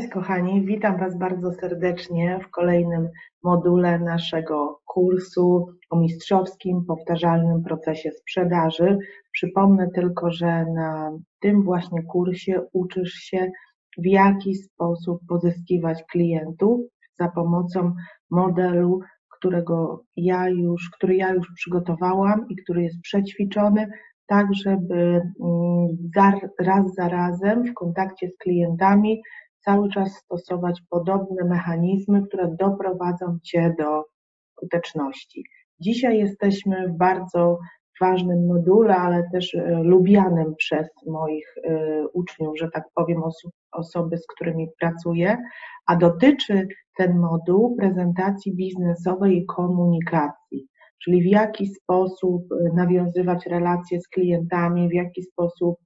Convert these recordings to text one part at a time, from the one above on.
Cześć kochani, witam Was bardzo serdecznie w kolejnym module naszego kursu o mistrzowskim, powtarzalnym procesie sprzedaży. Przypomnę tylko, że na tym właśnie kursie uczysz się w jaki sposób pozyskiwać klientów za pomocą modelu, którego ja już, który ja już przygotowałam i który jest przećwiczony, tak żeby mm, raz za razem w kontakcie z klientami cały czas stosować podobne mechanizmy, które doprowadzą Cię do skuteczności. Dzisiaj jesteśmy w bardzo ważnym module, ale też e, lubianym przez moich e, uczniów, że tak powiem, osób, osoby, z którymi pracuję, a dotyczy ten moduł prezentacji biznesowej i komunikacji, czyli w jaki sposób e, nawiązywać relacje z klientami, w jaki sposób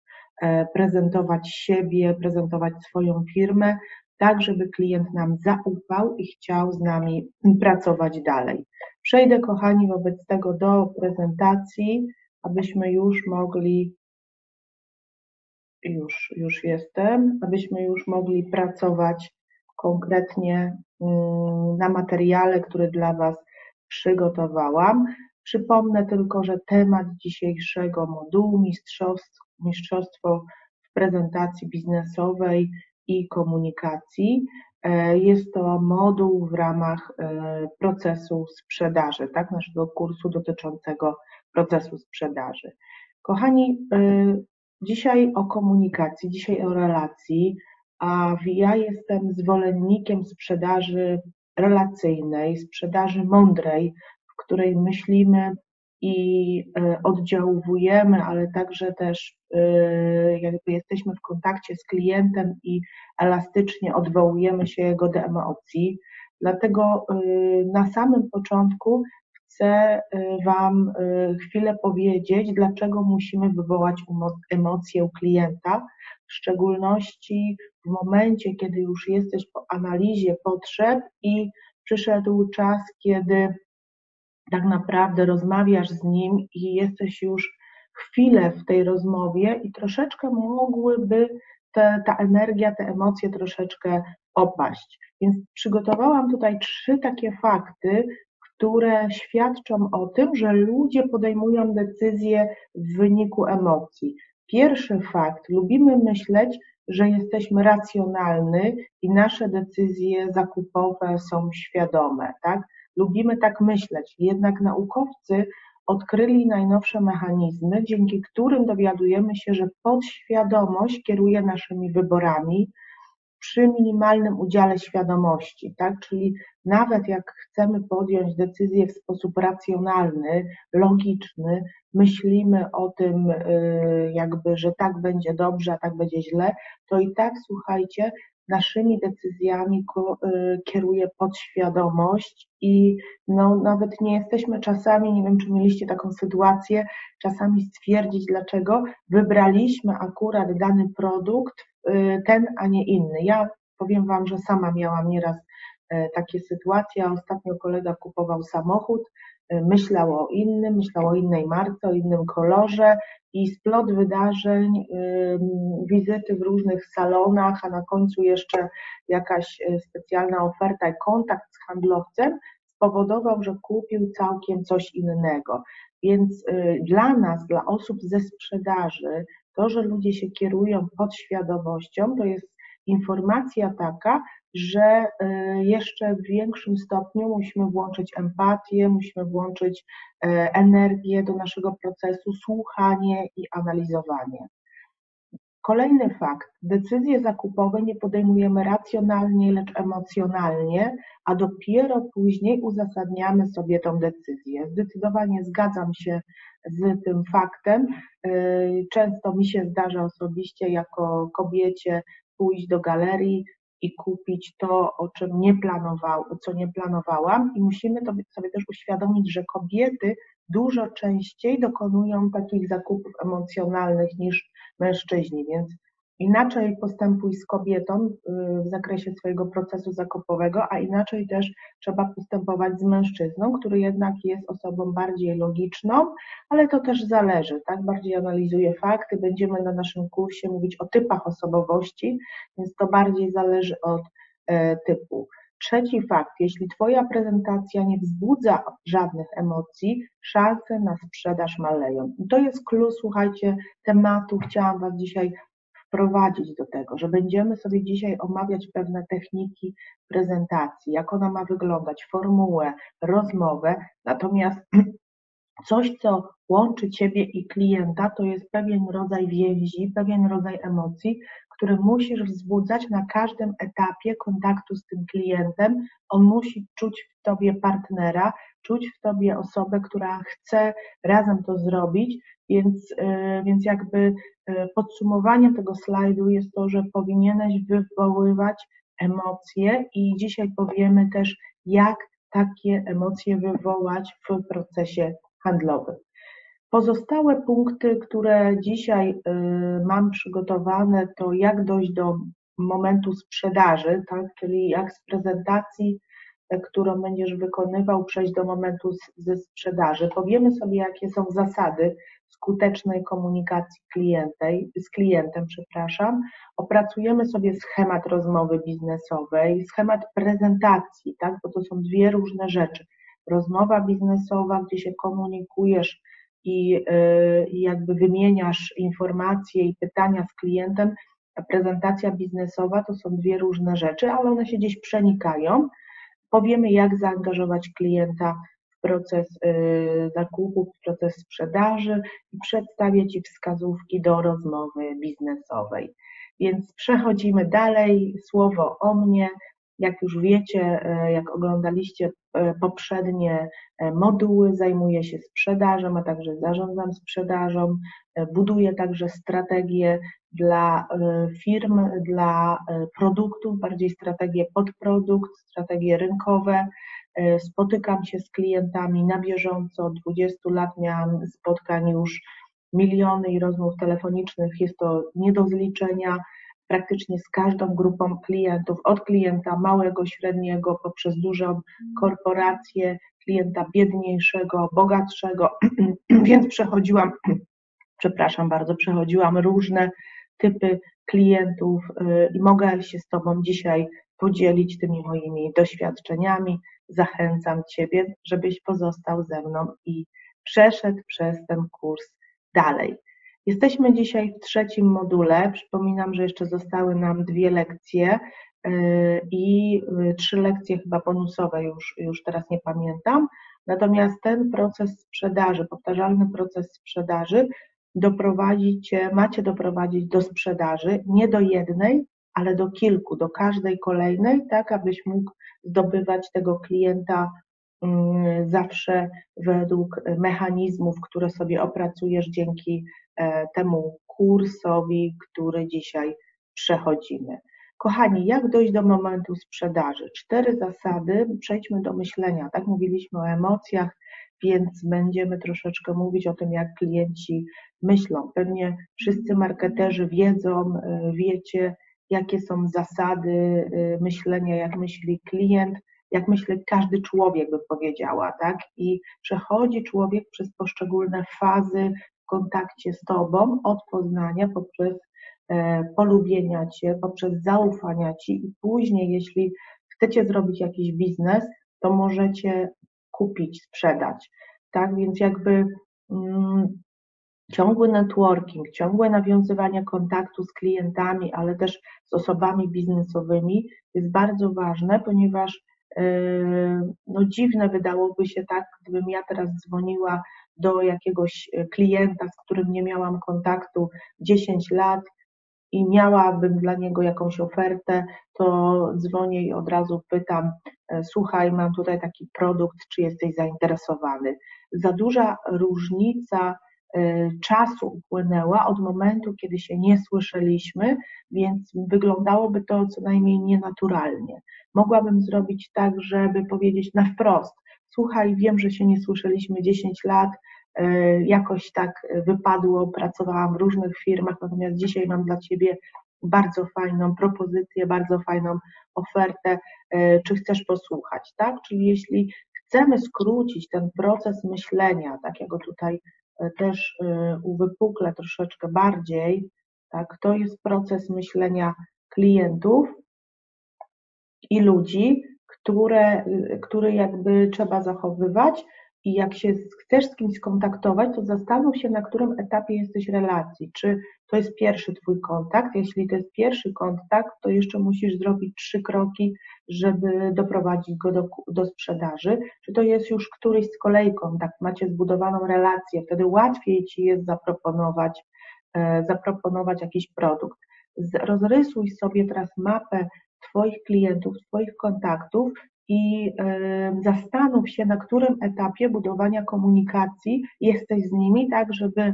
prezentować siebie, prezentować swoją firmę, tak żeby klient nam zaufał i chciał z nami pracować dalej. Przejdę, kochani, wobec tego do prezentacji, abyśmy już mogli, już, już jestem, abyśmy już mogli pracować konkretnie mm, na materiale, który dla Was przygotowałam. Przypomnę tylko, że temat dzisiejszego modułu mistrzostw mistrzostwo w prezentacji biznesowej i komunikacji. E, jest to moduł w ramach e, procesu sprzedaży, tak, naszego kursu dotyczącego procesu sprzedaży. Kochani, e, dzisiaj o komunikacji, dzisiaj o relacji, a ja jestem zwolennikiem sprzedaży relacyjnej, sprzedaży mądrej, w której myślimy i e, oddziałujemy, ale także też e, jakby jesteśmy w kontakcie z klientem i elastycznie odwołujemy się jego do emocji. Dlatego e, na samym początku chcę Wam chwilę powiedzieć, dlaczego musimy wywołać emocje u klienta, w szczególności w momencie, kiedy już jesteś po analizie potrzeb i przyszedł czas, kiedy tak naprawdę rozmawiasz z nim i jesteś już chwilę w tej rozmowie i troszeczkę mogłyby te, ta energia, te emocje troszeczkę opaść. Więc przygotowałam tutaj trzy takie fakty, które świadczą o tym, że ludzie podejmują decyzje w wyniku emocji. Pierwszy fakt, lubimy myśleć, że jesteśmy racjonalni i nasze decyzje zakupowe są świadome, tak? Lubimy tak myśleć, jednak naukowcy odkryli najnowsze mechanizmy, dzięki którym dowiadujemy się, że podświadomość kieruje naszymi wyborami przy minimalnym udziale świadomości, tak? Czyli nawet jak chcemy podjąć decyzję w sposób racjonalny, logiczny, myślimy o tym, y, jakby, że tak będzie dobrze, a tak będzie źle, to i tak, słuchajcie, naszymi decyzjami y, kieruje podświadomość i no, nawet nie jesteśmy czasami, nie wiem czy mieliście taką sytuację, czasami stwierdzić dlaczego wybraliśmy akurat dany produkt, y, ten, a nie inny. Ja powiem Wam, że sama miałam nieraz y, takie sytuacje, a ostatnio kolega kupował samochód, myślał o innym, myślał o innej marce, o innym kolorze i splot wydarzeń, wizyty w różnych salonach, a na końcu jeszcze jakaś e, specjalna oferta i kontakt z handlowcem spowodował, że kupił całkiem coś innego. Więc e, dla nas, dla osób ze sprzedaży, to, że ludzie się kierują podświadomością, to jest informacja taka, że y, jeszcze w większym stopniu musimy włączyć empatię, musimy włączyć y, energię do naszego procesu, słuchanie i analizowanie. Kolejny fakt. Decyzje zakupowe nie podejmujemy racjonalnie, lecz emocjonalnie, a dopiero później uzasadniamy sobie tą decyzję. Zdecydowanie zgadzam się z tym faktem. Y, często mi się zdarza osobiście jako kobiecie pójść do galerii, i kupić to, o czym nie planował, co nie planowałam. I musimy to sobie też uświadomić, że kobiety dużo częściej dokonują takich zakupów emocjonalnych niż mężczyźni, więc inaczej postępuj z kobietą y, w zakresie swojego procesu zakupowego, a inaczej też trzeba postępować z mężczyzną, który jednak jest osobą bardziej logiczną, ale to też zależy, tak? Bardziej analizuje fakty. Będziemy na naszym kursie mówić o typach osobowości, więc to bardziej zależy od e, typu. Trzeci fakt, jeśli Twoja prezentacja nie wzbudza żadnych emocji, szanse na sprzedaż maleją. I to jest klucz, słuchajcie, tematu. Chciałam Was dzisiaj wprowadzić do tego, że będziemy sobie dzisiaj omawiać pewne techniki prezentacji, jak ona ma wyglądać, formułę, rozmowę, natomiast coś, co łączy Ciebie i klienta, to jest pewien rodzaj więzi, pewien rodzaj emocji, który musisz wzbudzać na każdym etapie kontaktu z tym klientem. On musi czuć w Tobie partnera, czuć w Tobie osobę, która chce razem to zrobić, więc, y, więc jakby y, podsumowaniem tego slajdu jest to, że powinieneś wywoływać emocje i dzisiaj powiemy też, jak takie emocje wywołać w procesie handlowym. Pozostałe punkty, które dzisiaj y, mam przygotowane, to jak dojść do momentu sprzedaży, tak? czyli jak z prezentacji, e, którą będziesz wykonywał, przejść do momentu ze sprzedaży. Powiemy sobie, jakie są zasady skutecznej komunikacji klientej, z klientem, przepraszam. Opracujemy sobie schemat rozmowy biznesowej, schemat prezentacji, tak? bo to są dwie różne rzeczy. Rozmowa biznesowa, gdzie się komunikujesz i, y, i jakby wymieniasz informacje i pytania z klientem, prezentacja biznesowa to są dwie różne rzeczy, ale one się gdzieś przenikają. Powiemy, jak zaangażować klienta w proces y, zakupu, w proces sprzedaży i przedstawię Ci wskazówki do rozmowy biznesowej. Więc przechodzimy dalej. Słowo o mnie. Jak już wiecie, e, jak oglądaliście e, poprzednie e, moduły, zajmuję się sprzedażą, a także zarządzam sprzedażą. Buduję także strategie dla firm, dla produktów, bardziej strategie podprodukt, strategie rynkowe. Spotykam się z klientami na bieżąco. Od 20 lat miałam spotkań już miliony i rozmów telefonicznych. Jest to nie do zliczenia praktycznie z każdą grupą klientów, od klienta małego, średniego, poprzez dużą korporację, klienta biedniejszego, bogatszego, więc przechodziłam, przepraszam bardzo, przechodziłam różne typy klientów y, i mogę się z Tobą dzisiaj podzielić tymi moimi doświadczeniami. Zachęcam Ciebie, żebyś pozostał ze mną i przeszedł przez ten kurs dalej. Jesteśmy dzisiaj w trzecim module. Przypominam, że jeszcze zostały nam dwie lekcje y, i y, trzy lekcje chyba bonusowe, już, już teraz nie pamiętam. Natomiast ten proces sprzedaży, powtarzalny proces sprzedaży, doprowadzicie, macie doprowadzić do sprzedaży nie do jednej, ale do kilku, do każdej kolejnej, tak abyś mógł zdobywać tego klienta zawsze według mechanizmów, które sobie opracujesz dzięki E, temu kursowi, który dzisiaj przechodzimy. Kochani, jak dojść do momentu sprzedaży? Cztery zasady, przejdźmy do myślenia. Tak mówiliśmy o emocjach, więc będziemy troszeczkę mówić o tym, jak klienci myślą. Pewnie wszyscy marketerzy wiedzą, e, wiecie, jakie są zasady e, myślenia, jak myśli klient, jak myśli każdy człowiek, by powiedziała, tak? I przechodzi człowiek przez poszczególne fazy w kontakcie z Tobą od poznania poprzez e, polubienia Cię, poprzez zaufania Ci i później, jeśli chcecie zrobić jakiś biznes, to możecie kupić, sprzedać. Tak więc jakby mm, ciągły networking, ciągłe nawiązywanie kontaktu z klientami, ale też z osobami biznesowymi jest bardzo ważne, ponieważ no dziwne wydałoby się tak, gdybym ja teraz dzwoniła do jakiegoś e, klienta, z którym nie miałam kontaktu 10 lat i miałabym dla niego jakąś ofertę, to dzwonię i od razu pytam: e, Słuchaj, mam tutaj taki produkt, czy jesteś zainteresowany? Za duża różnica czasu upłynęła od momentu, kiedy się nie słyszeliśmy, więc wyglądałoby to co najmniej nienaturalnie. Mogłabym zrobić tak, żeby powiedzieć na wprost: Słuchaj, wiem, że się nie słyszeliśmy 10 lat, e, jakoś tak wypadło, pracowałam w różnych firmach, natomiast dzisiaj mam dla Ciebie bardzo fajną propozycję, bardzo fajną ofertę, e, czy chcesz posłuchać, tak? Czyli jeśli chcemy skrócić ten proces myślenia, tak jak go tutaj też e, uwypuklę troszeczkę bardziej, tak, to jest proces myślenia klientów i ludzi, które, który jakby trzeba zachowywać i jak się chcesz z kimś skontaktować, to zastanów się, na którym etapie jesteś relacji. Czy to jest pierwszy Twój kontakt? Jeśli to jest pierwszy kontakt, to jeszcze musisz zrobić trzy kroki, żeby doprowadzić go do, do sprzedaży. Czy to jest już któryś z kolei kontakt? Macie zbudowaną relację, wtedy łatwiej Ci jest zaproponować, e, zaproponować jakiś produkt. Rozrysuj sobie teraz mapę Twoich klientów, Twoich kontaktów i zastanów się, na którym etapie budowania komunikacji jesteś z nimi, tak żeby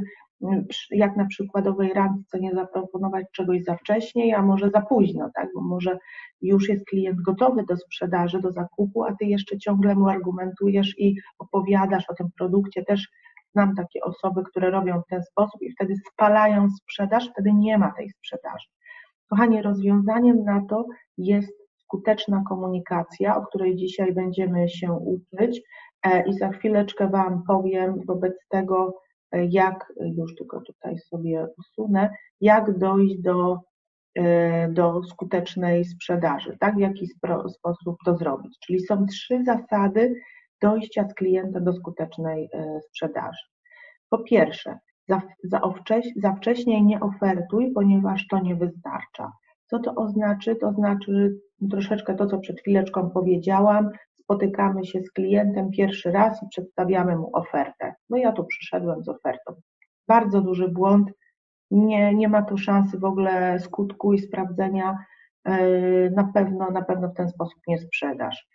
jak na przykładowej randce nie zaproponować czegoś za wcześnie, a może za późno, tak? bo może już jest klient gotowy do sprzedaży, do zakupu, a ty jeszcze ciągle mu argumentujesz i opowiadasz o tym produkcie. Też znam takie osoby, które robią w ten sposób i wtedy spalają sprzedaż, wtedy nie ma tej sprzedaży. Kochani, rozwiązaniem na to jest skuteczna komunikacja, o której dzisiaj będziemy się uczyć e, i za chwileczkę Wam powiem wobec tego, e, jak, już tylko tutaj sobie usunę, jak dojść do, e, do skutecznej sprzedaży, tak? W jaki sposób to zrobić. Czyli są trzy zasady dojścia z klienta do skutecznej sprzedaży. Po pierwsze, za, za, za wcześnie nie ofertuj, ponieważ to nie wystarcza. Co to oznacza? To znaczy troszeczkę to, co przed chwileczką powiedziałam. Spotykamy się z klientem pierwszy raz i przedstawiamy mu ofertę. No ja tu przyszedłem z ofertą. Bardzo duży błąd. Nie, nie ma tu szansy w ogóle skutku i sprawdzenia. E, na pewno, na pewno w ten sposób nie sprzedasz.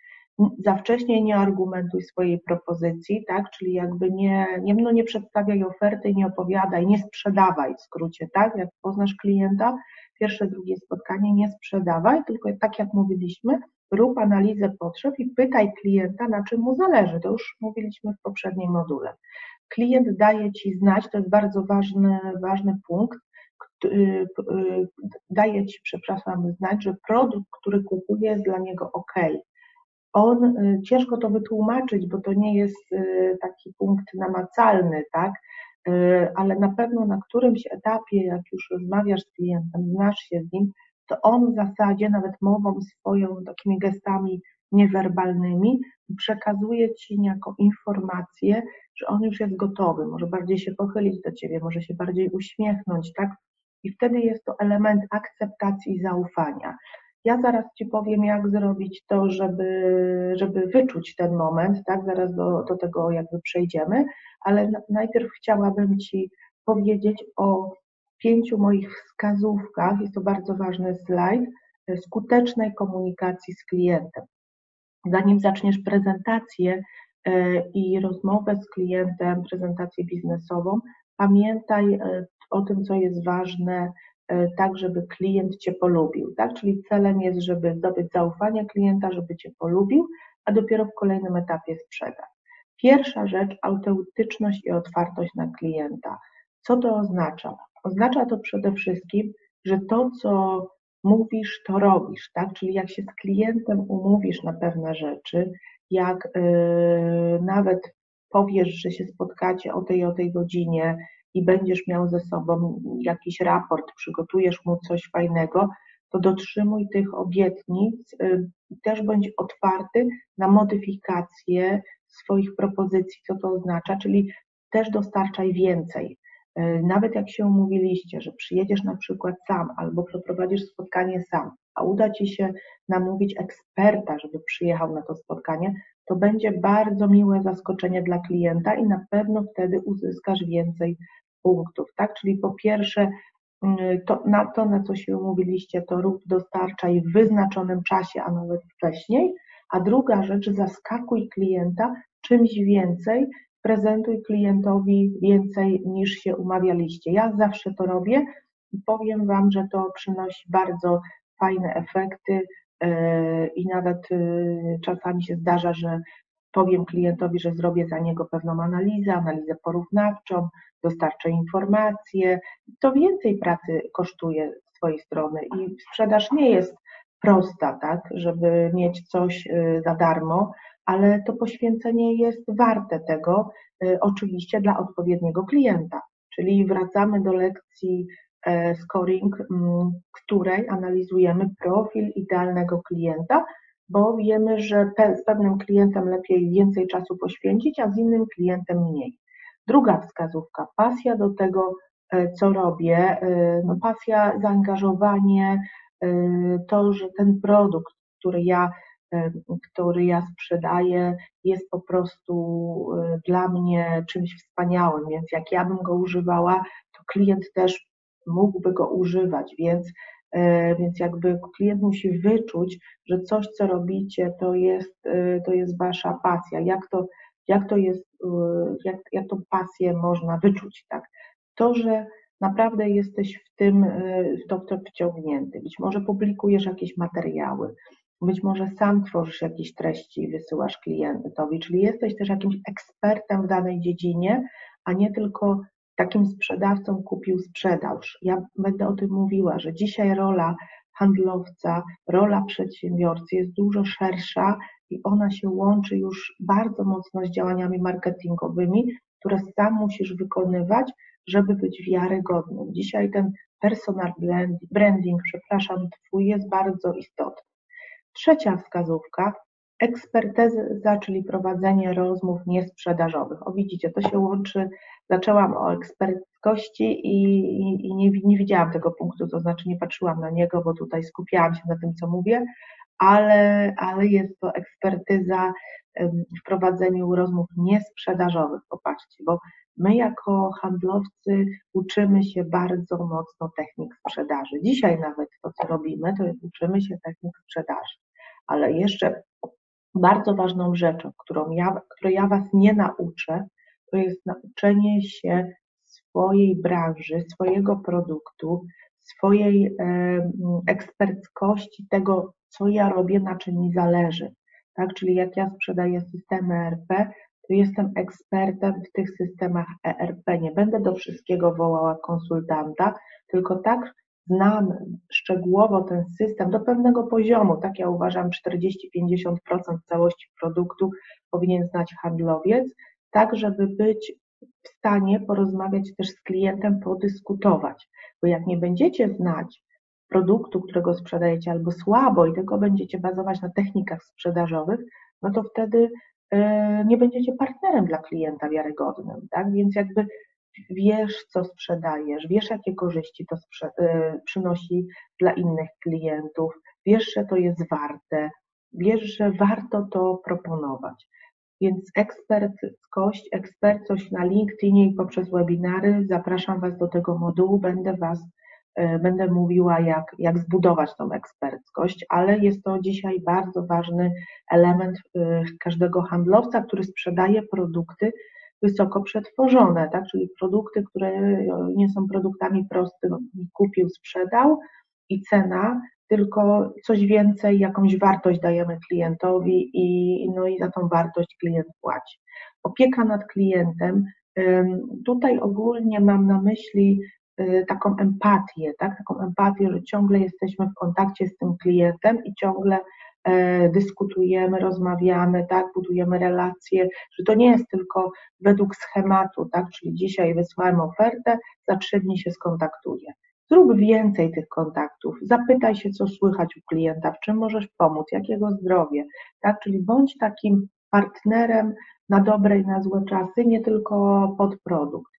Za wcześnie nie argumentuj swojej propozycji, tak? Czyli jakby nie, nie, no nie przedstawiaj oferty, nie opowiadaj, nie sprzedawaj w skrócie, tak? Jak poznasz klienta, pierwsze, drugie spotkanie nie sprzedawaj, tylko tak jak mówiliśmy, rób analizę potrzeb i pytaj klienta, na czym mu zależy. To już mówiliśmy w poprzednim module. Klient daje Ci znać, to jest bardzo ważny, ważny punkt, y, y, daje Ci, przepraszam, znać, że produkt, który kupuje jest dla niego ok. On, y, ciężko to wytłumaczyć, bo to nie jest taki punkt namacalny, tak? E, ale na pewno na którymś etapie, jak już rozmawiasz z klientem, znasz się z nim, to on w zasadzie nawet mową swoją, takimi gestami niewerbalnymi przekazuje ci niejako informację, że on już jest gotowy, może bardziej się pochylić do ciebie, może się bardziej uśmiechnąć, tak? I wtedy jest to element akceptacji i zaufania. Ja zaraz Ci powiem, jak zrobić to, żeby, żeby wyczuć ten moment, tak? Zaraz do, do tego jakby przejdziemy, ale najpierw chciałabym Ci powiedzieć o pięciu moich wskazówkach, jest to bardzo ważny slajd, skutecznej komunikacji z klientem. Zanim zaczniesz prezentację e, i rozmowę z klientem, prezentację biznesową, pamiętaj e, o tym, co jest ważne E, tak, żeby klient Cię polubił, tak? Czyli celem jest, żeby zdobyć zaufanie klienta, żeby Cię polubił, a dopiero w kolejnym etapie sprzedać. Pierwsza rzecz, autentyczność i otwartość na klienta. Co to oznacza? Oznacza to przede wszystkim, że to, co mówisz, to robisz, tak? Czyli jak się z klientem umówisz na pewne rzeczy, jak yy, nawet powiesz, że się spotkacie o tej o tej godzinie, i będziesz miał ze sobą jakiś raport, przygotujesz mu coś fajnego, to dotrzymuj tych obietnic, y, też bądź otwarty na modyfikację swoich propozycji, co to oznacza, czyli też dostarczaj więcej. Y, nawet jak się umówiliście, że przyjedziesz na przykład sam albo przeprowadzisz spotkanie sam, a uda Ci się namówić eksperta, żeby przyjechał na to spotkanie, to będzie bardzo miłe zaskoczenie dla klienta i na pewno wtedy uzyskasz więcej punktów, tak? Czyli po pierwsze, mm, to, na to, na co się umówiliście, to rób dostarczaj w wyznaczonym czasie, a nawet wcześniej. A druga rzecz, zaskakuj klienta czymś więcej, prezentuj klientowi więcej niż się umawialiście. Ja zawsze to robię i powiem Wam, że to przynosi bardzo fajne efekty e, i nawet e, czasami się zdarza, że powiem klientowi, że zrobię za niego pewną analizę, analizę porównawczą, dostarczę informacje. To więcej pracy kosztuje Twojej strony i sprzedaż nie jest prosta, tak, żeby mieć coś y, za darmo, ale to poświęcenie jest warte tego, y, oczywiście dla odpowiedniego klienta. Czyli wracamy do lekcji e, scoring, której analizujemy profil idealnego klienta, bo wiemy, że z pewnym klientem lepiej więcej czasu poświęcić, a z innym klientem mniej. Druga wskazówka, pasja do tego, e, co robię, e, no pasja, zaangażowanie, to, że ten produkt, który ja który ja sprzedaję, jest po prostu e, dla mnie czymś wspaniałym, więc jak ja bym go używała, to klient też mógłby go używać, więc, e, więc jakby klient musi wyczuć, że coś, co robicie, to jest, e, to jest wasza pasja. Jak to, jak to jest, jak, jak tą pasję można wyczuć, tak? To, że naprawdę jesteś w tym, w to, w to wciągnięty. Być może publikujesz jakieś materiały, być może sam tworzysz jakieś treści i wysyłasz klientowi, czyli jesteś też jakimś ekspertem w danej dziedzinie, a nie tylko takim sprzedawcą kupił sprzedaż. Ja będę o tym mówiła, że dzisiaj rola handlowca, rola przedsiębiorcy jest dużo szersza i ona się łączy już bardzo mocno z działaniami marketingowymi, które sam musisz wykonywać, żeby być wiarygodnym. Dzisiaj ten personal branding, przepraszam, twój jest bardzo istotny. Trzecia wskazówka, ekspertyza, czyli prowadzenie rozmów niesprzedażowych. O widzicie, to się łączy, zaczęłam o eksperckości i, i, nie, nie widziałam tego punktu, to znaczy nie patrzyłam na niego, bo tutaj skupiałam się na tym, co mówię, ale, ale jest to ekspertyza w prowadzeniu rozmów niesprzedażowych. Popatrzcie, bo my jako handlowcy uczymy się bardzo mocno technik sprzedaży. Dzisiaj nawet to, co robimy, to jest uczymy się technik sprzedaży ale jeszcze bardzo ważną rzeczą, którą ja, której ja Was nie nauczę, to jest nauczenie się swojej branży, swojego produktu, swojej e, eksperckości, tego, co ja robię, na czym mi zależy. Tak? Czyli jak ja sprzedaję systemy ERP, to jestem ekspertem w tych systemach ERP. Nie będę do wszystkiego wołała konsultanta, tylko tak znam szczegółowo ten system do pewnego poziomu, tak ja uważam 40-50% całości produktu powinien znać handlowiec, tak żeby być w stanie porozmawiać też z klientem, podyskutować, bo jak nie będziecie znać produktu, którego sprzedajecie albo słabo i tylko będziecie bazować na technikach sprzedażowych, no to wtedy e, nie będziecie partnerem dla klienta wiarygodnym, tak? Więc jakby wiesz, co sprzedajesz, wiesz, jakie korzyści to y, przynosi dla innych klientów, wiesz, że to jest warte, wiesz, że warto to proponować. Więc ekspertkość, ekspertcość na LinkedInie i poprzez webinary zapraszam Was do tego modułu, będę Was y, będę mówiła, jak, jak zbudować tą ekspertkość, ale jest to dzisiaj bardzo ważny element y, każdego handlowca, który sprzedaje produkty, wysoko przetworzone, tak? czyli produkty, które nie są produktami prostymi, kupił, sprzedał i cena, tylko coś więcej, jakąś wartość dajemy klientowi i, no i za tą wartość klient płaci. Opieka nad klientem, tutaj ogólnie mam na myśli y, taką empatię, tak? taką empatię, że ciągle jesteśmy w kontakcie z tym klientem i ciągle E, dyskutujemy, rozmawiamy, tak, budujemy relacje, że to nie jest tylko według schematu, tak, czyli dzisiaj wysłałem ofertę, za trzy dni się skontaktuję. Zrób więcej tych kontaktów, zapytaj się, co słychać u klienta, w czym możesz pomóc, jakiego zdrowie, tak, czyli bądź takim partnerem na dobre i na złe czasy, nie tylko pod produkt.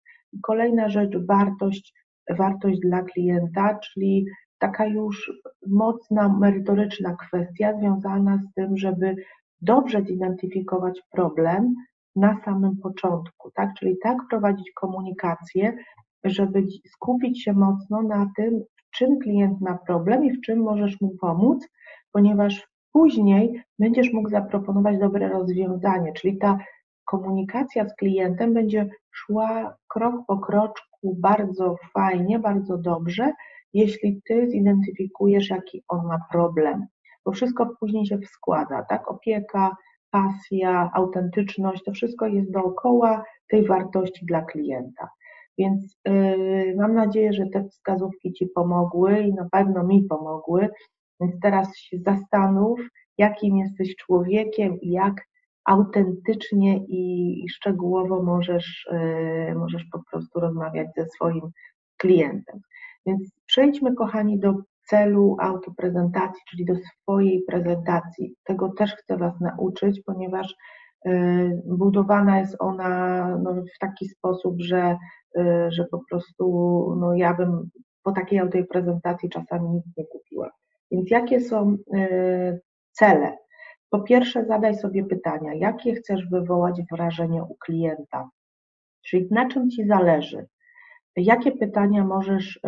kolejna rzecz, wartość, wartość dla klienta, czyli taka już mocna, merytoryczna kwestia związana z tym, żeby dobrze zidentyfikować problem na samym początku, tak? Czyli tak prowadzić komunikację, żeby skupić się mocno na tym, w czym klient ma problem i w czym możesz mu pomóc, ponieważ później będziesz mógł zaproponować dobre rozwiązanie, czyli ta komunikacja z klientem będzie szła krok po kroczku bardzo fajnie, bardzo dobrze jeśli ty zidentyfikujesz, jaki on ma problem, bo wszystko później się składa, tak? Opieka, pasja, autentyczność, to wszystko jest dookoła tej wartości dla klienta. Więc yy, mam nadzieję, że te wskazówki Ci pomogły i na pewno mi pomogły. Więc teraz się zastanów, jakim jesteś człowiekiem i jak autentycznie i szczegółowo możesz, yy, możesz po prostu rozmawiać ze swoim klientem. Więc przejdźmy, kochani, do celu autoprezentacji, czyli do swojej prezentacji. Tego też chcę Was nauczyć, ponieważ y, budowana jest ona no, w taki sposób, że, y, że po prostu no, ja bym po takiej autoprezentacji czasami nic nie kupiła. Więc jakie są y, cele? Po pierwsze, zadaj sobie pytania, jakie chcesz wywołać wrażenie u klienta, czyli na czym Ci zależy. Jakie pytania możesz y,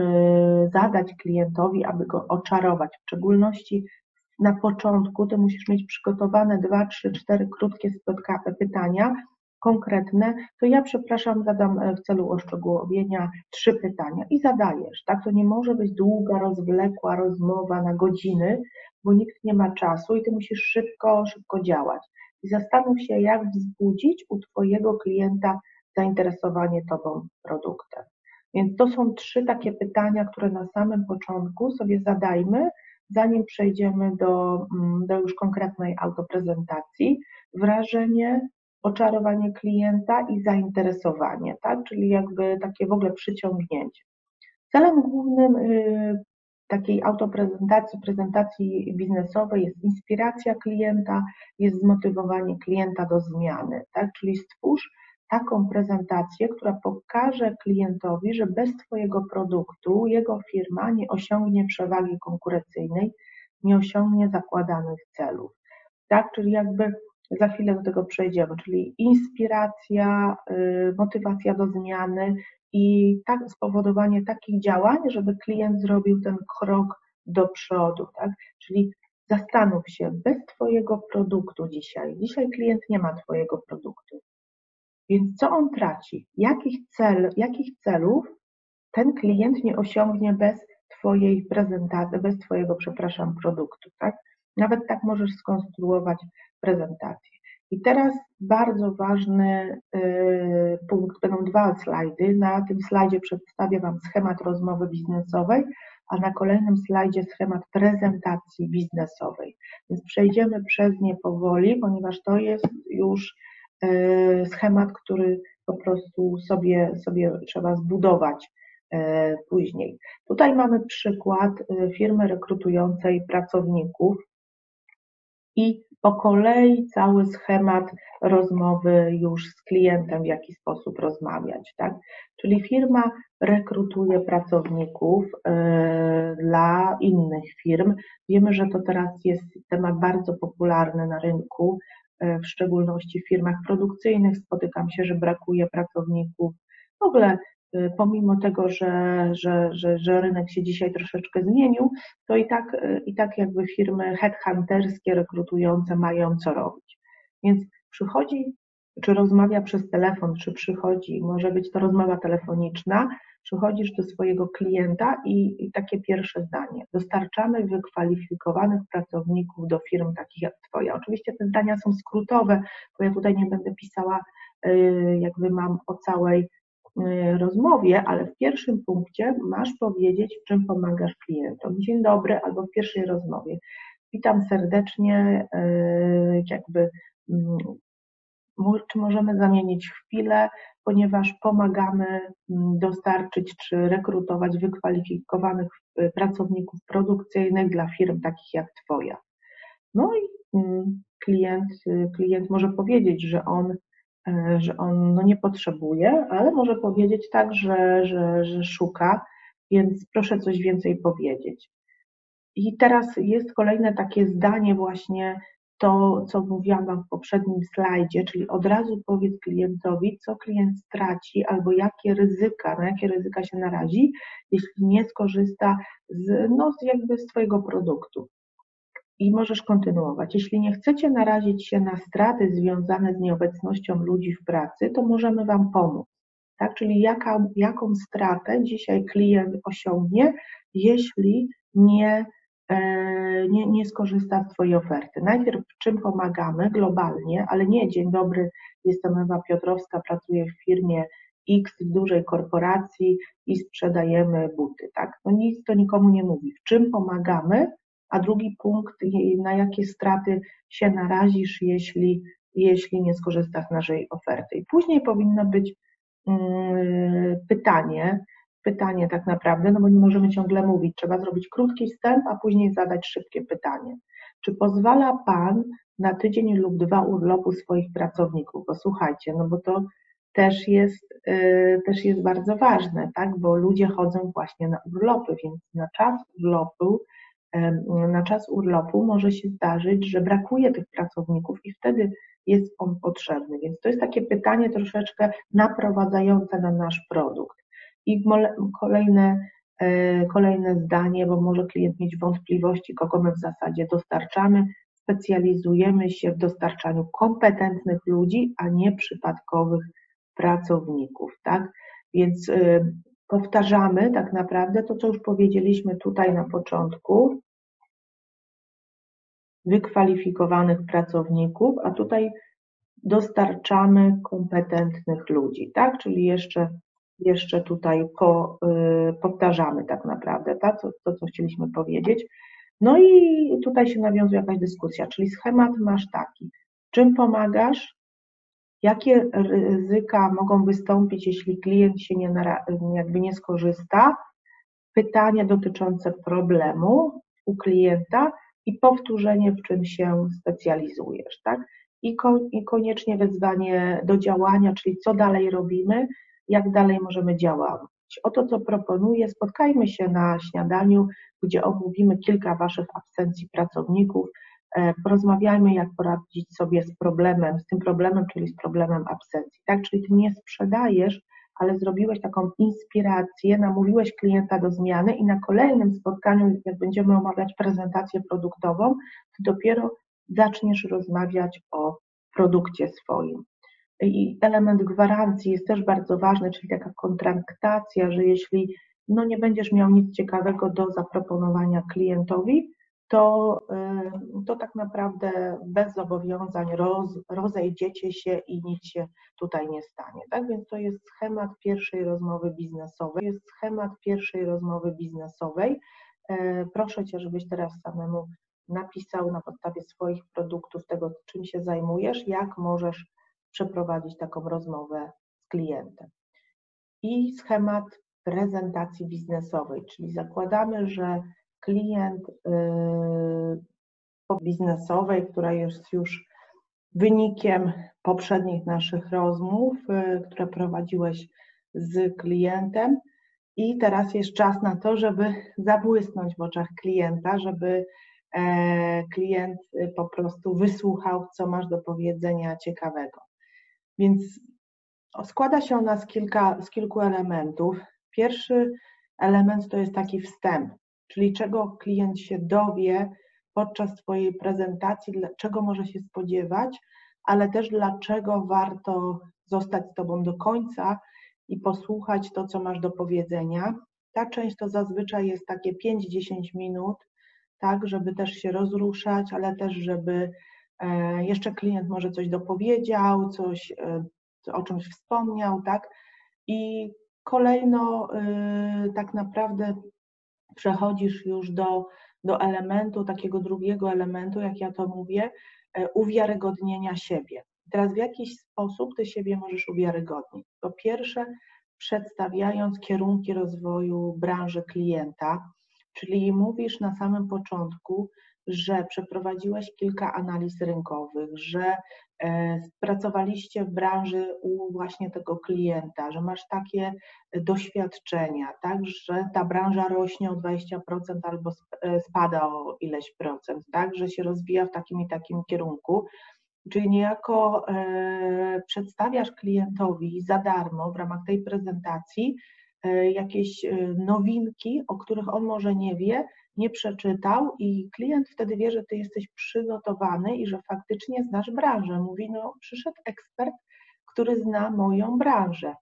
zadać klientowi, aby go oczarować? W szczególności na początku ty musisz mieć przygotowane dwa, trzy, cztery krótkie pytania, konkretne, to ja przepraszam, zadam e, w celu uszczegółowienia trzy pytania i zadajesz, tak? To nie może być długa, rozwlekła rozmowa na godziny, bo nikt nie ma czasu i ty musisz szybko, szybko działać. I zastanów się, jak wzbudzić u twojego klienta zainteresowanie tobą produktem. Więc to są trzy takie pytania, które na samym początku sobie zadajmy, zanim przejdziemy do, mm, do już konkretnej autoprezentacji. Wrażenie, oczarowanie klienta i zainteresowanie, tak? czyli jakby takie w ogóle przyciągnięcie. Celem głównym y, takiej autoprezentacji, prezentacji biznesowej jest inspiracja klienta, jest zmotywowanie klienta do zmiany, tak? czyli stwórz taką prezentację, która pokaże klientowi, że bez Twojego produktu jego firma nie osiągnie przewagi konkurencyjnej, nie osiągnie zakładanych celów. Tak, czyli jakby za chwilę do tego przejdziemy, czyli inspiracja, y, motywacja do zmiany i tak, spowodowanie takich działań, żeby klient zrobił ten krok do przodu, tak? Czyli zastanów się, bez Twojego produktu dzisiaj, dzisiaj klient nie ma Twojego produktu, więc co on traci? Jakich, cel, jakich celów ten klient nie osiągnie bez Twojej prezentacji, bez Twojego, przepraszam, produktu, tak? Nawet tak możesz skonstruować prezentację. I teraz bardzo ważny y, punkt, będą dwa slajdy. Na tym slajdzie przedstawię Wam schemat rozmowy biznesowej, a na kolejnym slajdzie schemat prezentacji biznesowej. Więc przejdziemy przez nie powoli, ponieważ to jest już schemat, który po prostu sobie, sobie trzeba zbudować e, później. Tutaj mamy przykład e, firmy rekrutującej pracowników i po kolei cały schemat rozmowy już z klientem, w jaki sposób rozmawiać, tak? Czyli firma rekrutuje pracowników dla innych firm. Wiemy, że to teraz jest temat bardzo popularny na rynku. E, w szczególności w firmach produkcyjnych. Spotykam się, że brakuje pracowników. W ogóle e, pomimo tego, że, że, że, że rynek się dzisiaj troszeczkę zmienił, to i tak, e, i tak jakby firmy headhunterskie, rekrutujące mają co robić. Więc przychodzi, czy rozmawia przez telefon, czy przychodzi, może być to rozmowa telefoniczna, przychodzisz do swojego klienta i, i, takie pierwsze zdanie. Dostarczamy wykwalifikowanych pracowników do firm takich jak Twoja. Oczywiście te zdania są skrótowe, bo ja tutaj nie będę pisała, y, jakby mam o całej y, rozmowie, ale w pierwszym punkcie masz powiedzieć, w czym pomagasz klientom. Dzień dobry, albo w pierwszej rozmowie. Witam serdecznie, y, jakby mm, czy możemy zamienić chwilę, ponieważ pomagamy mm, dostarczyć czy rekrutować wykwalifikowanych y, pracowników produkcyjnych dla firm takich jak Twoja. No i mm, klient, y, klient może powiedzieć, że on, y, że on no nie potrzebuje, ale może powiedzieć tak, że, że, że szuka, więc proszę coś więcej powiedzieć. I teraz jest kolejne takie zdanie właśnie to, co mówiłam Wam w poprzednim slajdzie, czyli od razu powiedz klientowi, co klient straci albo jakie ryzyka, na jakie ryzyka się narazi, jeśli nie skorzysta z, no, jakby z Twojego produktu. I możesz kontynuować. Jeśli nie chcecie narazić się na straty związane z nieobecnością ludzi w pracy, to możemy Wam pomóc. Tak? Czyli jaka, jaką stratę dzisiaj klient osiągnie, jeśli nie nie, nie skorzysta z Twojej oferty. Najpierw czym pomagamy globalnie, ale nie dzień dobry, jestem Ewa Piotrowska, pracuję w firmie X w dużej korporacji i sprzedajemy buty, tak? No nic to nikomu nie mówi. W czym pomagamy? A drugi punkt, na jakie straty się narazisz, jeśli, jeśli nie skorzystasz z naszej oferty. I później powinno być mm, pytanie, pytanie tak naprawdę, no bo nie możemy ciągle mówić, trzeba zrobić krótki wstęp, a później zadać szybkie pytanie. Czy pozwala Pan na tydzień lub dwa urlopu swoich pracowników? Bo słuchajcie, no bo to też jest, yy, też jest bardzo ważne, tak? Bo ludzie chodzą właśnie na urlopy, więc na czas urlopu, yy, na czas urlopu może się zdarzyć, że brakuje tych pracowników i wtedy jest on potrzebny. Więc to jest takie pytanie troszeczkę naprowadzające na nasz produkt. I kolejne, e, kolejne zdanie, bo może klient mieć wątpliwości, kogo my w zasadzie dostarczamy. Specjalizujemy się w dostarczaniu kompetentnych ludzi, a nie przypadkowych pracowników, tak? Więc e, powtarzamy tak naprawdę to, co już powiedzieliśmy tutaj na początku, wykwalifikowanych pracowników, a tutaj dostarczamy kompetentnych ludzi, tak? Czyli jeszcze jeszcze tutaj po, y, powtarzamy tak naprawdę tak? To, to, co chcieliśmy powiedzieć. No i tutaj się nawiązuje jakaś dyskusja, czyli schemat masz taki, czym pomagasz, jakie ryzyka mogą wystąpić, jeśli klient się nie, jakby nie skorzysta, pytania dotyczące problemu u klienta i powtórzenie, w czym się specjalizujesz, tak? I, ko, i koniecznie wezwanie do działania, czyli co dalej robimy, jak dalej możemy działać. Oto co proponuję, spotkajmy się na śniadaniu, gdzie omówimy kilka Waszych absencji pracowników, e, porozmawiajmy, jak poradzić sobie z problemem, z tym problemem, czyli z problemem absencji. Tak, czyli Ty nie sprzedajesz, ale zrobiłeś taką inspirację, namówiłeś klienta do zmiany i na kolejnym spotkaniu, jak będziemy omawiać prezentację produktową, Ty dopiero zaczniesz rozmawiać o produkcie swoim. I element gwarancji jest też bardzo ważny, czyli taka kontraktacja, że jeśli no nie będziesz miał nic ciekawego do zaproponowania klientowi, to, y, to tak naprawdę bez zobowiązań roz, rozejdziecie się i nic się tutaj nie stanie. Tak więc to jest schemat pierwszej rozmowy biznesowej. Jest schemat pierwszej rozmowy biznesowej. E, proszę Cię, żebyś teraz samemu napisał na podstawie swoich produktów tego, czym się zajmujesz, jak możesz przeprowadzić taką rozmowę z klientem. I schemat prezentacji biznesowej, czyli zakładamy, że klient yy, biznesowej, która jest już wynikiem poprzednich naszych rozmów, yy, które prowadziłeś z klientem. I teraz jest czas na to, żeby zabłysnąć w oczach klienta, żeby e, klient po prostu wysłuchał, co masz do powiedzenia ciekawego. Więc składa się ona z, kilka, z kilku elementów. Pierwszy element to jest taki wstęp, czyli czego klient się dowie podczas Twojej prezentacji, czego może się spodziewać, ale też dlaczego warto zostać z Tobą do końca i posłuchać to, co masz do powiedzenia. Ta część to zazwyczaj jest takie 5-10 minut, tak, żeby też się rozruszać, ale też, żeby jeszcze klient może coś dopowiedział, coś e, o czymś wspomniał, tak? I kolejno e, tak naprawdę przechodzisz już do, do elementu, takiego drugiego elementu, jak ja to mówię, uwiarygodnienia siebie. Teraz w jakiś sposób ty siebie możesz uwiarygodnić. Po pierwsze, przedstawiając kierunki rozwoju branży klienta, czyli mówisz na samym początku, że przeprowadziłeś kilka analiz rynkowych, że e, pracowaliście w branży u właśnie tego klienta, że masz takie doświadczenia, tak, że ta branża rośnie o 20% albo e, spada o ileś procent, tak, że się rozwija w takim i takim kierunku. Czyli niejako e, przedstawiasz klientowi za darmo w ramach tej prezentacji e, jakieś e, nowinki, o których on może nie wie, nie przeczytał i klient wtedy wie, że ty jesteś przygotowany i że faktycznie znasz branżę. Mówi, no przyszedł ekspert, który zna moją branżę.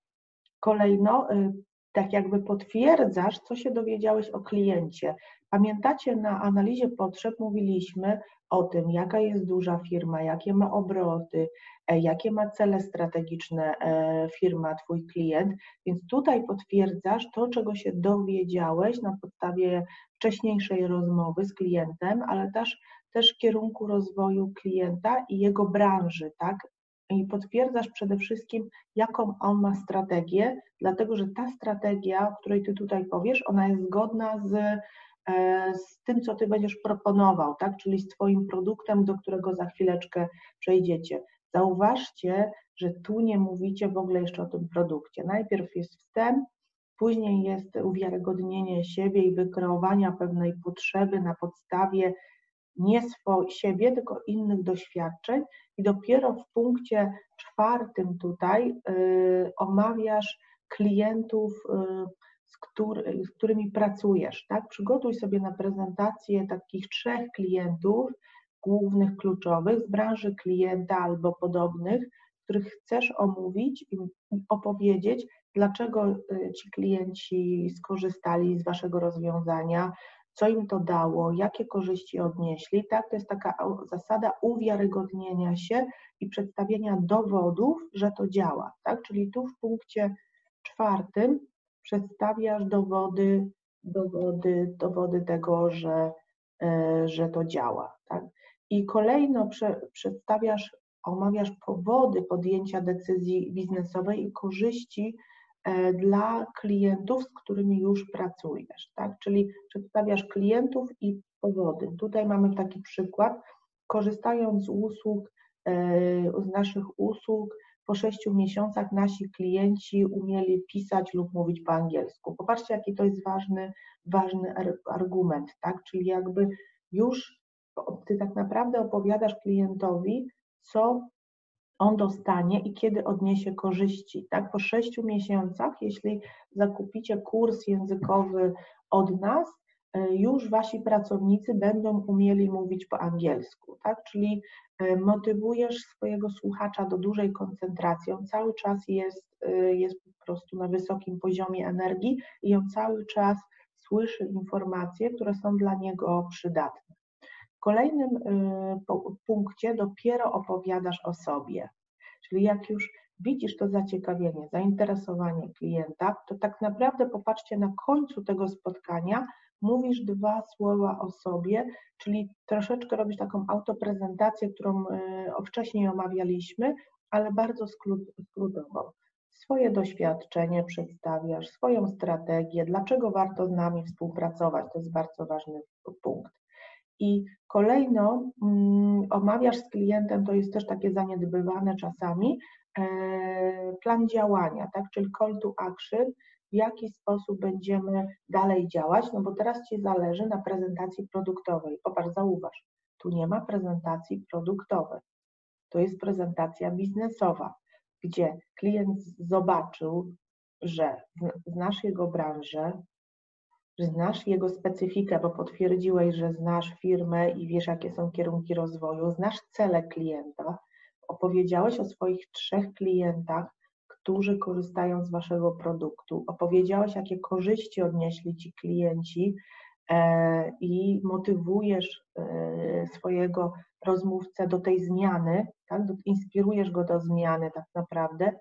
Kolejno y, tak jakby potwierdzasz, co się dowiedziałeś o kliencie. Pamiętacie, na analizie potrzeb mówiliśmy o tym, jaka jest duża firma, jakie ma obroty, e, jakie ma cele strategiczne e, firma, Twój klient, więc tutaj potwierdzasz to, czego się dowiedziałeś na podstawie wcześniejszej rozmowy z klientem, ale też, też kierunku rozwoju klienta i jego branży, tak? I potwierdzasz przede wszystkim, jaką on ma strategię, dlatego że ta strategia, o której Ty tutaj powiesz, ona jest zgodna z E, z tym, co Ty będziesz proponował, tak? czyli z Twoim produktem, do którego za chwileczkę przejdziecie. Zauważcie, że tu nie mówicie w ogóle jeszcze o tym produkcie. Najpierw jest wstęp, później jest uwiarygodnienie siebie i wykreowania pewnej potrzeby na podstawie nie swojego siebie, tylko innych doświadczeń i dopiero w punkcie czwartym tutaj y, omawiasz klientów, y, z, który, z którymi pracujesz. Tak? Przygotuj sobie na prezentację takich trzech klientów, głównych, kluczowych z branży klienta albo podobnych, których chcesz omówić i opowiedzieć, dlaczego y, ci klienci skorzystali z Waszego rozwiązania, co im to dało, jakie korzyści odnieśli. Tak, to jest taka zasada uwiarygodnienia się i przedstawienia dowodów, że to działa. Tak? Czyli tu w punkcie czwartym przedstawiasz dowody, dowody, dowody tego, że, e, że to działa. Tak? I kolejno prze, przedstawiasz, omawiasz powody podjęcia decyzji biznesowej i korzyści e, dla klientów, z którymi już pracujesz. Tak? Czyli przedstawiasz klientów i powody. Tutaj mamy taki przykład. Korzystając z usług, e, z naszych usług, po sześciu miesiącach nasi klienci umieli pisać lub mówić po angielsku. Popatrzcie, jaki to jest ważny, ważny argument, tak? Czyli jakby już ty tak naprawdę opowiadasz klientowi, co on dostanie i kiedy odniesie korzyści. Tak? Po sześciu miesiącach, jeśli zakupicie kurs językowy od nas, e, już wasi pracownicy będą umieli mówić po angielsku. Tak? Czyli E, motywujesz swojego słuchacza do dużej koncentracji, on cały czas jest, e, jest po prostu na wysokim poziomie energii i on cały czas słyszy informacje, które są dla niego przydatne. Kolejnym e, punkcie dopiero opowiadasz o sobie, czyli jak już widzisz to zaciekawienie, zainteresowanie klienta, to tak naprawdę popatrzcie na końcu tego spotkania, mówisz dwa słowa o sobie, czyli troszeczkę robisz taką autoprezentację, którą e, wcześniej omawialiśmy, ale bardzo skrótowo. Swoje doświadczenie przedstawiasz, swoją strategię, dlaczego warto z nami współpracować, to jest bardzo ważny punkt. I kolejno um, omawiasz z klientem, to jest też takie zaniedbywane czasami, e, plan działania, tak, czyli call to action, w jaki sposób będziemy dalej działać, no bo teraz Ci zależy na prezentacji produktowej. Popatrz, zauważ, tu nie ma prezentacji produktowej. To jest prezentacja biznesowa, gdzie klient zobaczył, że znasz jego branżę, znasz jego specyfikę, bo potwierdziłeś, że znasz firmę i wiesz, jakie są kierunki rozwoju, znasz cele klienta, opowiedziałeś o swoich trzech klientach, którzy korzystają z Waszego produktu. Opowiedziałeś, jakie korzyści odnieśli Ci klienci e, i motywujesz e, swojego rozmówcę do tej zmiany, tak? inspirujesz go do zmiany tak naprawdę.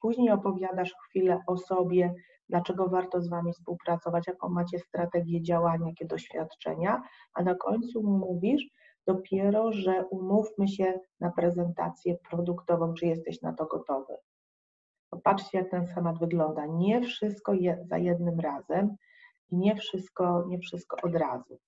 Później opowiadasz chwilę o sobie, dlaczego warto z Wami współpracować, jaką macie strategię działania, jakie doświadczenia, a na końcu mówisz dopiero, że umówmy się na prezentację produktową, czy jesteś na to gotowy. Popatrzcie, jak ten schemat wygląda. Nie wszystko jest za jednym razem i nie wszystko, nie wszystko od razu.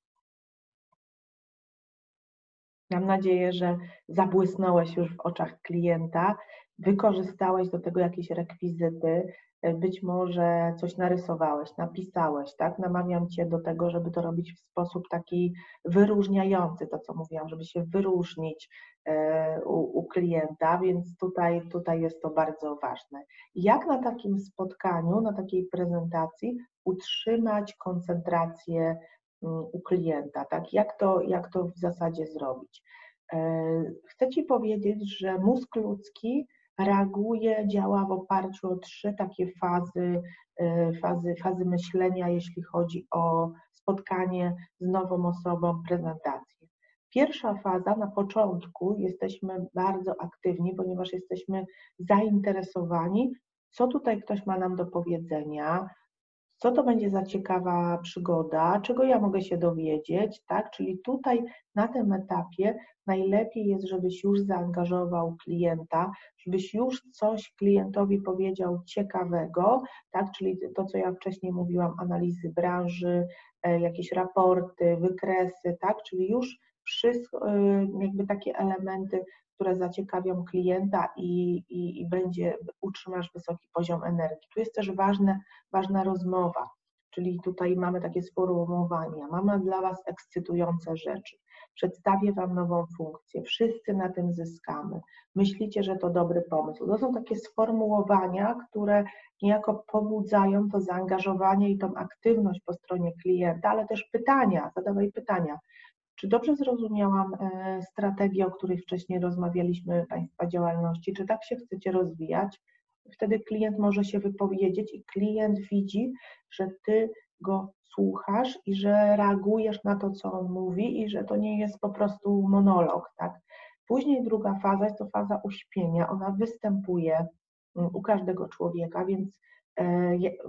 Mam nadzieję, że zabłysnąłeś już w oczach klienta, wykorzystałeś do tego jakieś rekwizyty, być może coś narysowałeś, napisałeś, tak? Namawiam Cię do tego, żeby to robić w sposób taki wyróżniający, to co mówiłam, żeby się wyróżnić e, u, u klienta, więc tutaj, tutaj jest to bardzo ważne. Jak na takim spotkaniu, na takiej prezentacji utrzymać koncentrację mm, u klienta, tak? Jak to, jak to w zasadzie zrobić? E, chcę Ci powiedzieć, że mózg ludzki reaguje, działa w oparciu o trzy takie fazy, e, fazy, fazy myślenia, jeśli chodzi o spotkanie z nową osobą, prezentację. Pierwsza faza, na początku jesteśmy bardzo aktywni, ponieważ jesteśmy zainteresowani, co tutaj ktoś ma nam do powiedzenia, co to będzie za ciekawa przygoda, czego ja mogę się dowiedzieć, tak? Czyli tutaj na tym etapie najlepiej jest, żebyś już zaangażował klienta, żebyś już coś klientowi powiedział ciekawego, tak? Czyli to, co ja wcześniej mówiłam, analizy branży, e, jakieś raporty, wykresy, tak? Czyli już wszystko, e, jakby takie elementy, które zaciekawią klienta i, i, i będzie, utrzymasz wysoki poziom energii. Tu jest też ważne, ważna rozmowa, czyli tutaj mamy takie sformułowania, mamy dla Was ekscytujące rzeczy, przedstawię Wam nową funkcję, wszyscy na tym zyskamy, myślicie, że to dobry pomysł. To są takie sformułowania, które niejako pobudzają to zaangażowanie i tą aktywność po stronie klienta, ale też pytania, zadawaj pytania. Czy dobrze zrozumiałam e, strategię, o której wcześniej rozmawialiśmy, Państwa działalności? Czy tak się chcecie rozwijać? Wtedy klient może się wypowiedzieć i klient widzi, że Ty go słuchasz i że reagujesz na to, co on mówi i że to nie jest po prostu monolog, tak? Później druga faza jest to faza uśpienia. Ona występuje mm, u każdego człowieka, więc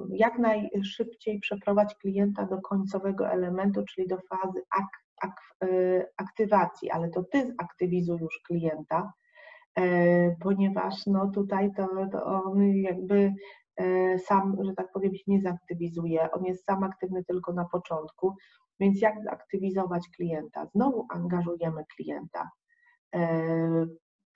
jak najszybciej przeprowadź klienta do końcowego elementu, czyli do fazy ak Y, aktywacji, ale to ty zaktywizuj już klienta, e, ponieważ no tutaj to, to on jakby e, sam, że tak powiem, się nie zaktywizuje, on jest sam aktywny tylko na początku, więc jak zaktywizować klienta? Znowu angażujemy klienta, e,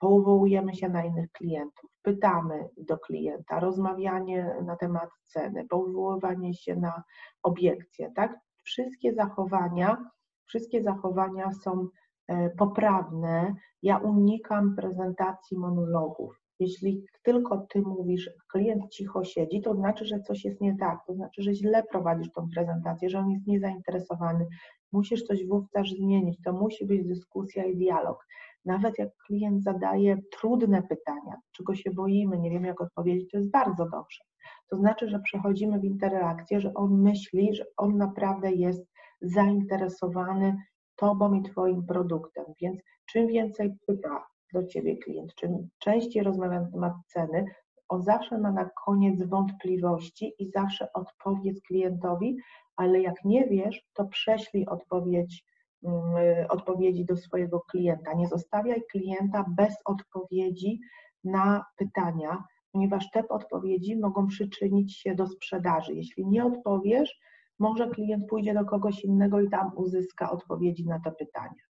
powołujemy się na innych klientów, pytamy do klienta, rozmawianie na temat ceny, powoływanie się na obiekcje, tak? Wszystkie zachowania Wszystkie zachowania są e, poprawne. Ja unikam prezentacji monologów. Jeśli tylko ty mówisz, klient cicho siedzi, to znaczy, że coś jest nie tak, to znaczy, że źle prowadzisz tą prezentację, że on jest niezainteresowany. Musisz coś wówczas zmienić. To musi być dyskusja i dialog. Nawet jak klient zadaje trudne pytania, czego się boimy, nie wiemy jak odpowiedzieć, to jest bardzo dobrze. To znaczy, że przechodzimy w interakcję, że on myśli, że on naprawdę jest zainteresowany Tobą i Twoim produktem. Więc czym więcej pyta do Ciebie klient, czym częściej rozmawia na temat ceny, on zawsze ma na koniec wątpliwości i zawsze odpowiedz klientowi, ale jak nie wiesz, to prześlij odpowiedź, odpowiedzi do swojego klienta. Nie zostawiaj klienta bez odpowiedzi na pytania, ponieważ te odpowiedzi mogą przyczynić się do sprzedaży. Jeśli nie odpowiesz, może klient pójdzie do kogoś innego i tam uzyska odpowiedzi na te pytania.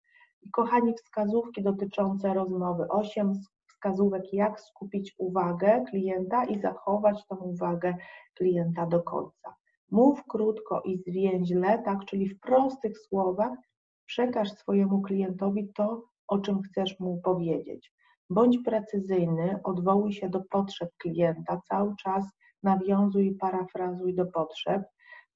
I kochani, wskazówki dotyczące rozmowy. Osiem wskazówek, jak skupić uwagę klienta i zachować tą uwagę klienta do końca. Mów krótko i zwięźle, tak, czyli w prostych słowach przekaż swojemu klientowi to, o czym chcesz mu powiedzieć. Bądź precyzyjny, odwołuj się do potrzeb klienta, cały czas nawiązuj i parafrazuj do potrzeb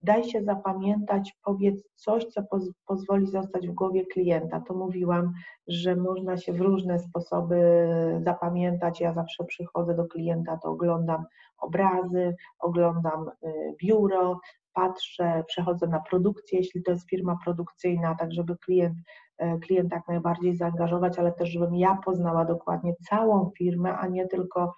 daj się zapamiętać, powiedz coś, co poz pozwoli zostać w głowie klienta. To mówiłam, że można się w różne sposoby zapamiętać. Ja zawsze przychodzę do klienta, to oglądam obrazy, oglądam y, biuro, patrzę, przechodzę na produkcję, jeśli to jest firma produkcyjna, tak żeby klient, y, klient jak najbardziej zaangażować, ale też żebym ja poznała dokładnie całą firmę, a nie tylko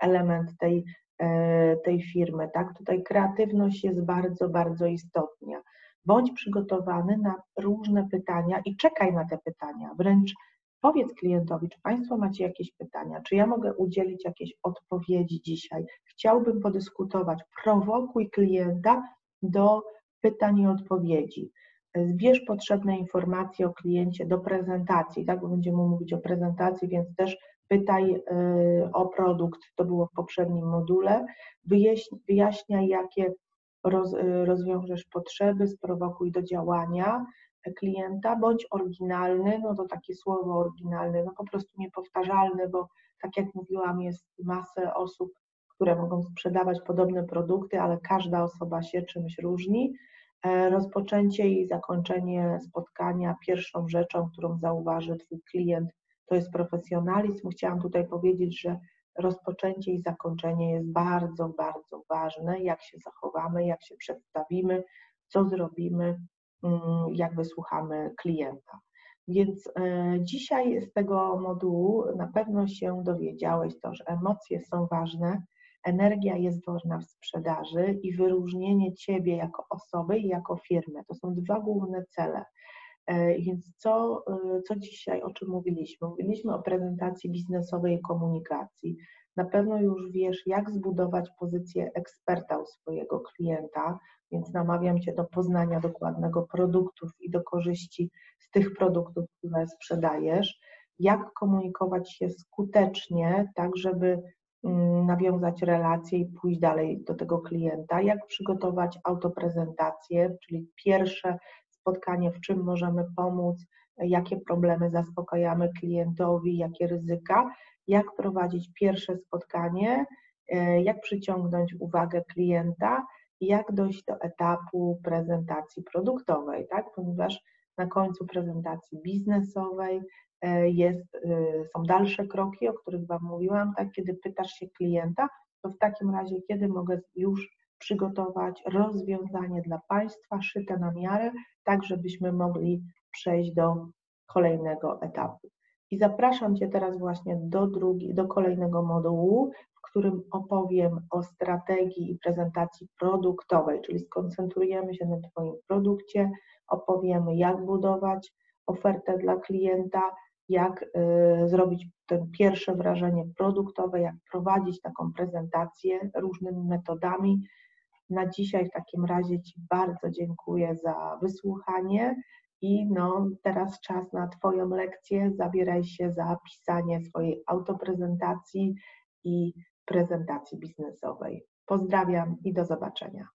element tej E, tej firmy. Tak? Tutaj kreatywność jest bardzo, bardzo istotna. Bądź przygotowany na różne pytania i czekaj na te pytania. Wręcz powiedz klientowi, czy Państwo macie jakieś pytania, czy ja mogę udzielić jakiejś odpowiedzi dzisiaj. Chciałbym podyskutować. Prowokuj klienta do pytań i odpowiedzi. Zbierz potrzebne informacje o kliencie do prezentacji, tak, bo będziemy mówić o prezentacji, więc też pytaj y, o produkt, to było w poprzednim module, wyjaśniaj, jakie y, rozwiążesz potrzeby, sprowokuj do działania klienta, bądź oryginalny, no to takie słowo oryginalny, no po prostu niepowtarzalny, bo tak jak mówiłam, jest masę osób, które mogą sprzedawać podobne produkty, ale każda osoba się czymś różni. E, rozpoczęcie i zakończenie spotkania pierwszą rzeczą, którą zauważy Twój klient, to jest profesjonalizm. Chciałam tutaj powiedzieć, że rozpoczęcie i zakończenie jest bardzo, bardzo ważne, jak się zachowamy, jak się przedstawimy, co zrobimy, mm, jak wysłuchamy klienta. Więc e, dzisiaj z tego modułu na pewno się dowiedziałeś to, że emocje są ważne, energia jest ważna w sprzedaży i wyróżnienie Ciebie jako osoby i jako firmy. To są dwa główne cele. E, więc co, e, co dzisiaj, o czym mówiliśmy? Mówiliśmy o prezentacji biznesowej i komunikacji. Na pewno już wiesz, jak zbudować pozycję eksperta u swojego klienta, więc namawiam Cię do poznania dokładnego produktów i do korzyści z tych produktów, które sprzedajesz. Jak komunikować się skutecznie, tak żeby nawiązać relacje i pójść dalej do tego klienta, jak przygotować autoprezentację, czyli pierwsze spotkanie, w czym możemy pomóc, jakie problemy zaspokajamy klientowi, jakie ryzyka, jak prowadzić pierwsze spotkanie, e, jak przyciągnąć uwagę klienta jak dojść do etapu prezentacji produktowej, tak? ponieważ na końcu prezentacji biznesowej jest, e, są dalsze kroki, o których Wam mówiłam, tak? kiedy pytasz się klienta, to w takim razie kiedy mogę już przygotować rozwiązanie dla Państwa szyte na miarę, tak żebyśmy mogli przejść do kolejnego etapu. I zapraszam Cię teraz właśnie do, drugi, do kolejnego modułu, w którym opowiem o strategii i prezentacji produktowej, czyli skoncentrujemy się na Twoim produkcie, opowiemy jak budować ofertę dla klienta, jak y, zrobić to pierwsze wrażenie produktowe, jak prowadzić taką prezentację różnymi metodami, na dzisiaj w takim razie Ci bardzo dziękuję za wysłuchanie i no, teraz czas na Twoją lekcję. Zabieraj się za pisanie swojej autoprezentacji i prezentacji biznesowej. Pozdrawiam i do zobaczenia.